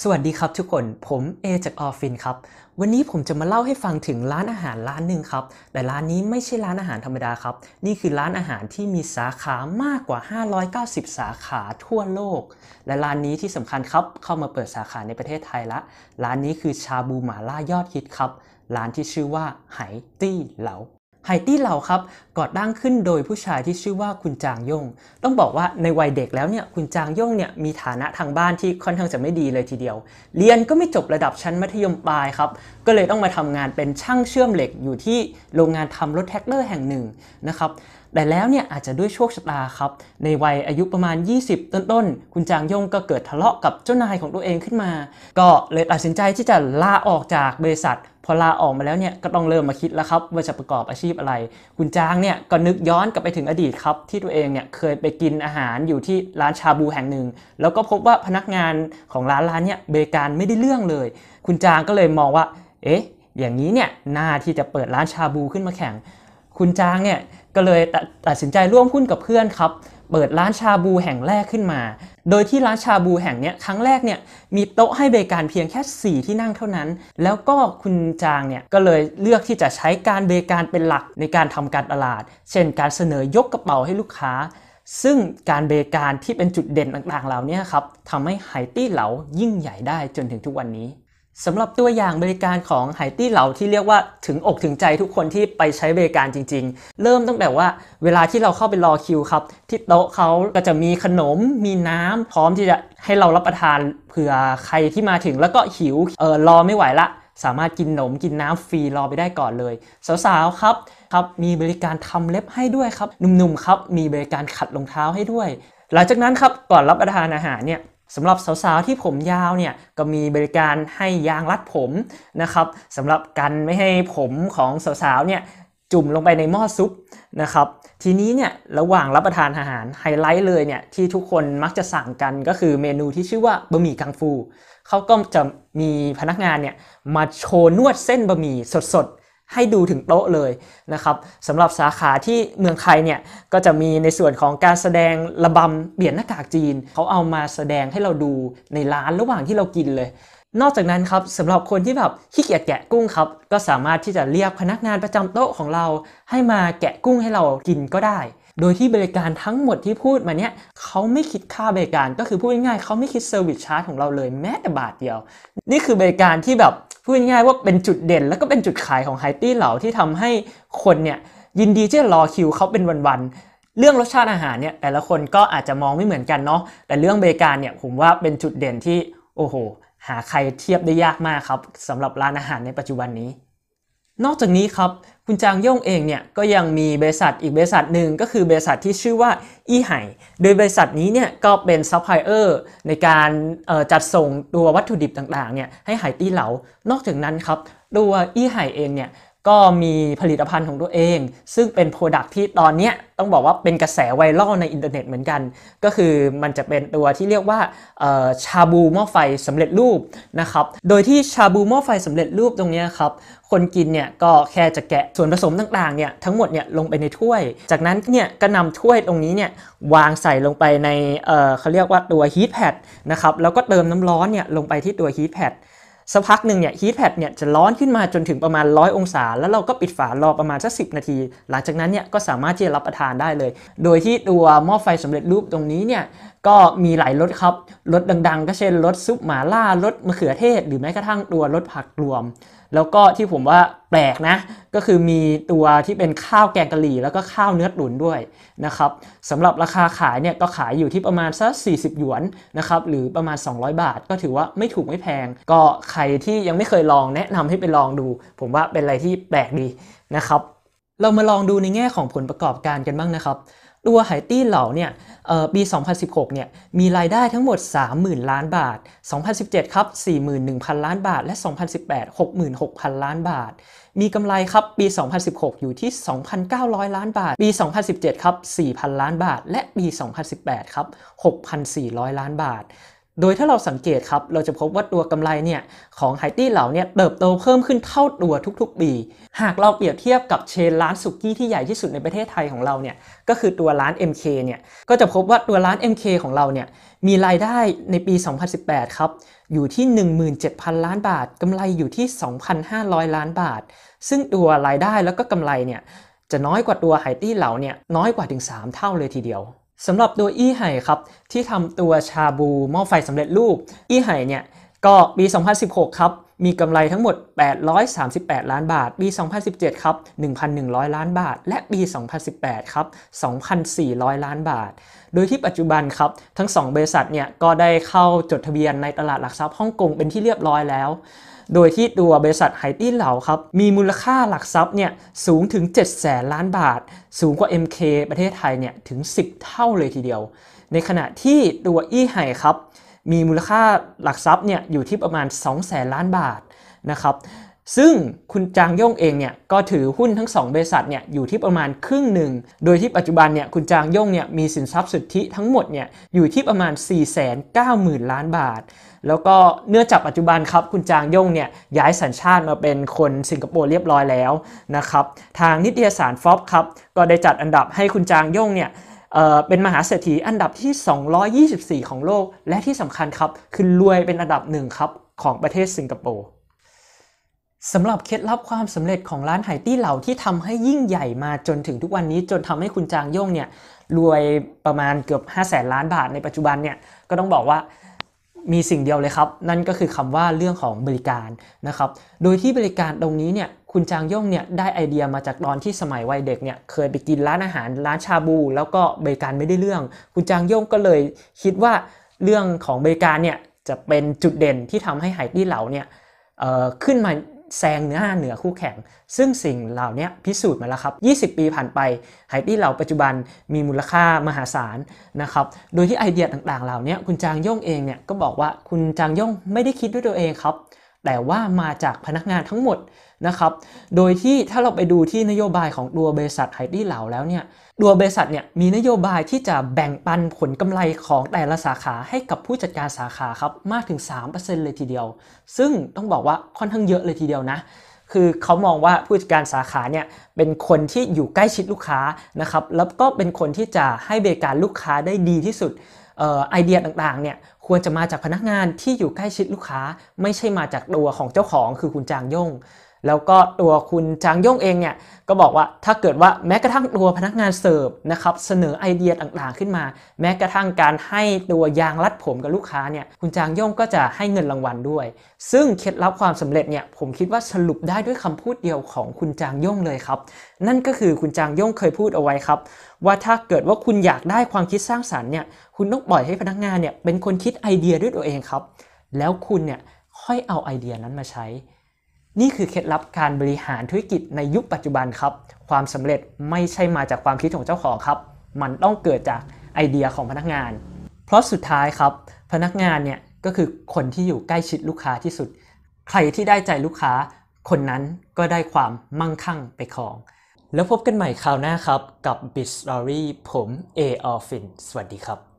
สวัสดีครับทุกคน ผมเอจากออฟฟินครับ วันนี้ผมจะมาเล่าให้ฟังถึงร้านอาหารร้านหนึ่งครับ แต่ร้านนี้ไม่ใช่ร้านอาหารธรรมดาครับ นี่คือร้านอาหารที่มีสาขามากกว่า 590 สาขาทั่วโลก และร้านนี้ที่สำคัญครับ เข้ามาเปิดสาขาในประเทศไทยละ ร้านนี้คือชาบูหมาล่ายอดฮิตครับ ร้านที่ชื่อว่าไหตี้เหลา ไฮตี้เหลาครับก่อตั้งขึ้นโดยผู้ชายที่ชื่อว่าคุณจางย่ง ต้องบอกว่าในวัยเด็กแล้วเนี่ยคุณจางย่งเนี่ยมีฐานะทางบ้านที่ค่อนข้างจะไม่ดีเลยทีเดียว เรียนก็ไม่จบระดับชั้นมัธยมปลายครับ ก็เลยต้องมาทำงานเป็นช่างเชื่อมเหล็กอยู่ที่โรงงานทำรถแท็กเลอร์แห่งหนึ่งนะครับ แต่แล้วเนี่ยอาจจะด้วยโชคชะตาครับ ในวัยอายุประมาณ 20 ต้นๆ คุณจางย่งก็เกิดทะเลาะกับเจ้านายของตัวเองขึ้นมา ก็เลยตัดสินใจที่จะลาออกจากบริษัทพอลาออกมาแล้วเนี่ยก็ต้องเริ่มมาคิดแล้วครับว่าจะประกอบอาชีพอะไร คุณจางเนี่ยก็นึกย้อนกลับไปถึงอดีตครับ ที่ตัวเองเนี่ยเคยไปกินอาหารอยู่ที่ร้านชาบูแห่งหนึ่ง แล้วก็พบว่าพนักงานของร้านร้านเนี่ยเบริการไม่ได้เรื่องเลย คุณจางก็เลยมองว่า เอ๊ะ อย่างนี้เนี่ยน่าที่จะเปิดร้านชาบูขึ้นมาแข่ง คุณจางเนี่ยก็เลยตตัดสินใจร่วมหุ้นกับเพื่อนครับ เปิดร้านชาบูแห่งแรกขึ้นมา โดยที่ร้านชาบูแห่งนี้ครั้งแรกเนี่ยมีโต๊ะให้บริการเพียงแค่ 4 ที่นั่งเท่านั้น แล้วก็คุณจางเนี่ยก็เลยเลือกที่จะใช้การบริการเป็นหลักในการทำการตลาด เช่นการเสนอยกกระเป๋าให้ลูกค้า ซึ่งการบริการที่เป็นจุดเด่นต่างๆ เหล่านี้ครับทำให้ไหตี้เหลายิ่งใหญ่ได้จนถึงทุกวันนี้ สำหรับตัวอย่างบริการของไหตี้เหล่าที่เรียกว่าถึงอกถึงใจทุกคนที่ไปใช้บริการจริง ๆ เริ่มตั้งแต่ว่าเวลาที่เราเข้าไปรอคิวครับ ที่โต๊ะเขาก็จะมีขนม มีน้ำพร้อมที่จะให้เรารับประทานเผื่อใครที่มาถึงแล้วก็หิวเออรอไม่ไหวละ สามารถกินขนมกินน้ำฟรีรอไปได้ก่อนเลย สาวๆครับครับมีบริการทำเล็บให้ด้วยครับหนุ่มๆครับมีบริการขัดรองเท้าให้ด้วย หลังจากนั้นครับก่อนรับประทานอาหารเนี่ย สำหรับสาวๆที่ผมยาวเนี่ยก็มีบริการให้ยางรัดผมนะครับสำหรับกันไม่ให้ผมของสาวๆเนี่ยจุ่มลงไปในหม้อซุปนะครับทีนี้เนี่ยระหว่างรับประทานอาหารไฮไลท์เลยเนี่ยที่ทุกคนมักจะสั่งกันก็คือเมนูที่ชื่อว่าบะหมี่กังฟูเขาก็จะมีพนักงานเนี่ยมาโชว์นวดเส้นบะหมี่สดๆ ให้ดูถึงโต๊ะเลยนะครับสำหรับสาขาที่เมืองไทยเนี่ยก็จะมีในส่วนของการแสดงระบำเปลี่ยนหน้ากากจีน เขาเอามาแสดงให้เราดูในร้านระหว่างที่เรากินเลย นอกจากนั้นครับสำหรับคนที่แบบขี้เกียจแกะกุ้งครับก็สามารถที่จะเรียกพนักงานประจำโต๊ะของเรา ให้มาแกะกุ้งให้เรากินก็ได้โดยที่บริการทั้งหมดที่พูดมาเนี่ยเขาไม่คิดค่าบริการก็คือพูดง่ายๆเขาไม่คิด service charge ของเราเลยแม้แต่บาทเดียว นี่คือบริการที่แบบ พูดง่ายๆว่าเป็นจุดเด่น แล้วก็เป็นจุดขายของไฮตี้เหล่าที่ทำให้คนเนี่ยยินดีที่จะรอคิวเขาเป็นวันๆ เรื่องรสชาติอาหารเนี่ยแต่ละคนก็อาจจะมองไม่เหมือนกันเนาะแต่เรื่องบริการเนี่ยผมว่าเป็นจุดเด่นที่โอ้โห หาใครเทียบได้ยากมากครับสำหรับร้านอาหารในปัจจุบันนี้ นอกจากนี้ครับ คุณจางหย่งเองเนี่ยก็ยังมีบริษัทอีกบริษัทหนึ่งก็คือบริษัทที่ชื่อว่าอีไห่โดยบริษัทนี้เนี่ยก็เป็นซัพพลายเออร์ในการจัดส่งตัววัตถุดิบต่างๆเนี่ยให้ไหตี่เลานอกจากนั้นครับตัวอีไห่เองเนี่ย ก็มีผลิตภัณฑ์ของตัวเอง ซึ่งเป็น product ที่ตอนนี้ต้องบอกว่าเป็นกระแสไวรัลในอินเทอร์เน็ตเหมือนกัน ก็คือมันจะเป็นตัวที่เรียกว่าชาบูหม้อไฟสำเร็จรูปนะครับ โดยที่ชาบูหม้อไฟสำเร็จรูปตรงนี้ครับคนกินเนี่ยก็แค่จะแกะส่วนผสมต่างๆเนี่ยทั้งหมดเนี่ยลงไปในถ้วย จากนั้นเนี่ยก็นำถ้วยตรงนี้เนี่ยวางใส่ลงไปในเเขาเรียกว่าตัวฮีทแพดนะครับแล้วก็เติมน้ำร้อนเนี่ยลงไปที่ตัวฮีทแพด สักพักหนึ่งเนี่ยฮีทแพดเนี่ยจะร้อนขึ้นมาจนถึงประมาณ 100 องศา แล้วเราก็ปิดฝารอประมาณสักสินาที หลังจากนั้นเนี่ยก็สามารถที่จะรับประทานได้เลย โดยที่ตัวหม้อไฟสำเร็จรูปตรงนี้เนี่ย ก็มีหลายรสครับรสดังๆ ก็เช่นรสซุปหมาล่ารสมะเขือเทศ หรือแม้กระทั่งตัวรสผักรวม แล้วก็ที่ผมว่าแปลกนะ ก็คือมีตัวที่เป็นข้าวแกงกะหรี่ แล้วก็ข้าวเนื้อตุ๋นด้วยนะครับสำหรับราคาขายเนี่ยก็ขายอยู่ที่ประมาณสัก 40 หยวนนะครับหรือประมาณ 200 บาท ก็ถือว่าไม่ถูกไม่แพง ก็ใครที่ยังไม่เคยลองแนะนำให้ไปลองดู ผมว่าเป็นอะไรที่แปลกดีนะครับเรามาลองดูในแง่ของผลประกอบการกันบ้างนะครับ ตัวไหตี้เหล่าเนี่ยปี 2016 เนี่ย มีรายได้ทั้งหมด 30,000 ล้านบาท 2017 ครับ 41,000 ล้านบาท และ 2018 66,000 ล้านบาท มีกำไรครับ ปี 2016 อยู่ที่ 2,900 ล้านบาท ปี 2017 ครับ 4,000 ล้านบาท และปี 2018 ครับ 6,400 ล้านบาท โดยถ้าเราสังเกตครับ เราจะพบว่าตัวกำไรเนี่ยของไฮตี้เหล่าเนี่ยเติบโตเพิ่มขึ้นเท่าตัวทุกๆปี หากเราเปรียบเทียบกับเชนร้านสุกี้ที่ใหญ่ที่สุดในประเทศไทยของเราเนี่ยก็คือตัวร้าน MK เนี่ยก็จะพบว่าตัวร้าน MK ของเราเนี่ยมีรายได้ในปี 2018 ครับ อยู่ที่ 17,000 ล้านบาทกำไรอยู่ที่ 2,500 ล้านบาท ซึ่งตัวรายได้แล้วก็กำไรเนี่ยจะน้อยกว่าตัวไฮตี้เหล่าเนี่ยน้อยกว่าถึง 3 เท่าเลยทีเดียว สำหรับตัวอี้ไห่ครับที่ทำตัวชาบูหม้อไฟสำเร็จรูปอี้ไห่เนี่ยก็ปี 2016 ครับ มีกำไรทั้งหมด 838 ล้านบาท ปี 2017 ครับ 1,100 ล้านบาท และปี 2018 ครับ 2,400 ล้านบาท โดยที่ปัจจุบันครับ ทั้ง 2 บริษัทเนี่ยก็ได้เข้าจดทะเบียนในตลาดหลักทรัพย์ฮ่องกงเป็นที่เรียบร้อยแล้ว โดยที่ตัวบริษัทไหตี้เหลาครับมีมูลค่าหลักทรัพย์เนี่ยสูงถึง 7 แสนล้านบาท สูงกว่า MK ประเทศไทยเนี่ยถึง 10 เท่าเลยทีเดียว ในขณะที่ตัวอี้ไห่ครับมีมูลค่าหลักทรัพย์เนี่ยอยู่ที่ประมาณ 2 แสนล้านบาทนะครับซึ่งคุณจางย่งเองเนี่ยก็ถือหุ้นทั้ง 2 บริษัทเนี่ยอยู่ที่ประมาณครึ่งหนึ่ง โดยที่ปัจจุบันเนี่ยคุณจางย่งเนี่ยมีสินทรัพย์สุทธิทั้งหมดเนี่ยอยู่ที่ประมาณ 4 9 0 0 0 0 ล้านบาท แล้วก็เนื่องจากปัจจุบันครับคุณจางย่งเนี่ยย้ายสัญชาติมาเป็นคนสิงคโปร์เรียบร้อยแล้วนะครับทางนิตยสารฟอบครับก็ได้จัดอันดับให้คุณจางย่งเนี่ยเเป็นมหาเศรษฐีอันดับที่ 224 ของโลก และที่สำคัญครับคือรวยเป็นอันดับหนึ่งครับของประเทศสิงคโปร์สำหรับเคล็ดลับความสำเร็จของร้านไหตี้เหล่าที่ทำให้ยิ่งใหญ่มาจนถึงทุกวันนี้จนทำให้คุณจางย่งเนี่ยรวยประมาณเกือบ 5 0 0แสนล้านบาทในปัจจุบันเนี่ยก็ต้องบอกว่า มีสิ่งเดียวเลยครับ นั่นก็คือคำว่าเรื่องของบริการนะครับ โดยที่บริการตรงนี้เนี่ยคุณจางย่งเนี่ยได้ไอเดียมาจากตอนที่สมัยวัยเด็กเนี่ยเคยไปกินร้านอาหารร้านชาบู แล้วก็บริการไม่ได้เรื่อง คุณจางย่งก็เลยคิดว่าเรื่องของบริการเนี่ยจะเป็นจุดเด่นที่ทำให้ไหตี้เหลาเนี่ยขึ้นมา แซงเนื้อหาเหนือคู่แข่ง ซึ่งสิ่งเหล่านี้พิสูจน์มาแล้วครับ 20 ปีผ่านไปไฮตี้เหล่าปัจจุบันมีมูลค่ามหาศาลนะครับ โดยที่ไอเดียต่างๆ เหล่านี้คุณจางย่งเองเนี่ยก็บอกว่าคุณจางย่งไม่ได้คิดด้วยตัวเองครับ แต่ว่ามาจากพนักงานทั้งหมดนะครับ โดยที่ถ้าเราไปดูที่นโยบายของตัวบริษัทไหตี้เหล่าแล้วเนี่ยตัวบริษัทเนี่ยมีนโยบายที่จะแบ่งปันผลกำไรของแต่ละสาขาให้กับผู้จัดการสาขาครับมากถึง 3%เลยทีเดียว ซึ่งต้องบอกว่าค่อนข้างเยอะเลยทีเดียวนะคือเขามองว่าผู้จัดการสาขาเนี่ยเป็นคนที่อยู่ใกล้ชิดลูกค้านะครับแล้วก็เป็นคนที่จะให้บริการลูกค้าได้ดีที่สุด ไอเดียต่างๆเนี่ยควรจะมาจากพนักงานที่อยู่ใกล้ชิดลูกค้า ไม่ใช่มาจากตัวของเจ้าของคือคุณจางย่ง แล้วก็ตัวคุณจางย่งเองเนี่ยก็บอกว่าถ้าเกิดว่าแม้กระทั่งตัวพนักงานเสิร์ฟนะครับเสนอไอเดียต่างๆขึ้นมา แม้กระทั่งการให้ตัวยางรัดผมกับลูกค้าเนี่ยคุณจางย่งก็จะให้เงินรางวัลด้วย ซึ่งเคล็ดลับความสำเร็จเนี่ยผมคิดว่าสรุปได้ด้วยคำพูดเดียวของคุณจางย่งเลยครับ นั่นก็คือคุณจางย่งเคยพูดเอาไว้ครับ ว่าถ้าเกิดว่าคุณอยากได้ความคิดสร้างสารรค์เนี่ยคุณต้องปล่อยให้พนักงานเนี่ยเป็นคนคิดไอเดียด้วยตัวเองครับ แล้วคุณเนี่ยค่อยเอาไอเดียนั้นมาใช้ นี่คือเคล็ดลับการบริหารธุรกิจในยุคปัจจุบันครับ ความสำเร็จไม่ใช่มาจากความคิดของเจ้าของครับ มันต้องเกิดจากไอเดียของพนักงาน เพราะสุดท้ายครับ พนักงานเนี่ยก็คือคนที่อยู่ใกล้ชิดลูกค้าที่สุด ใครที่ได้ใจลูกค้า คนนั้นก็ได้ความมั่งคั่งไปครอง แล้วพบกันใหม่คราวหน้าครับกับ Bit Story ผม A. Orphin สวัสดีครับ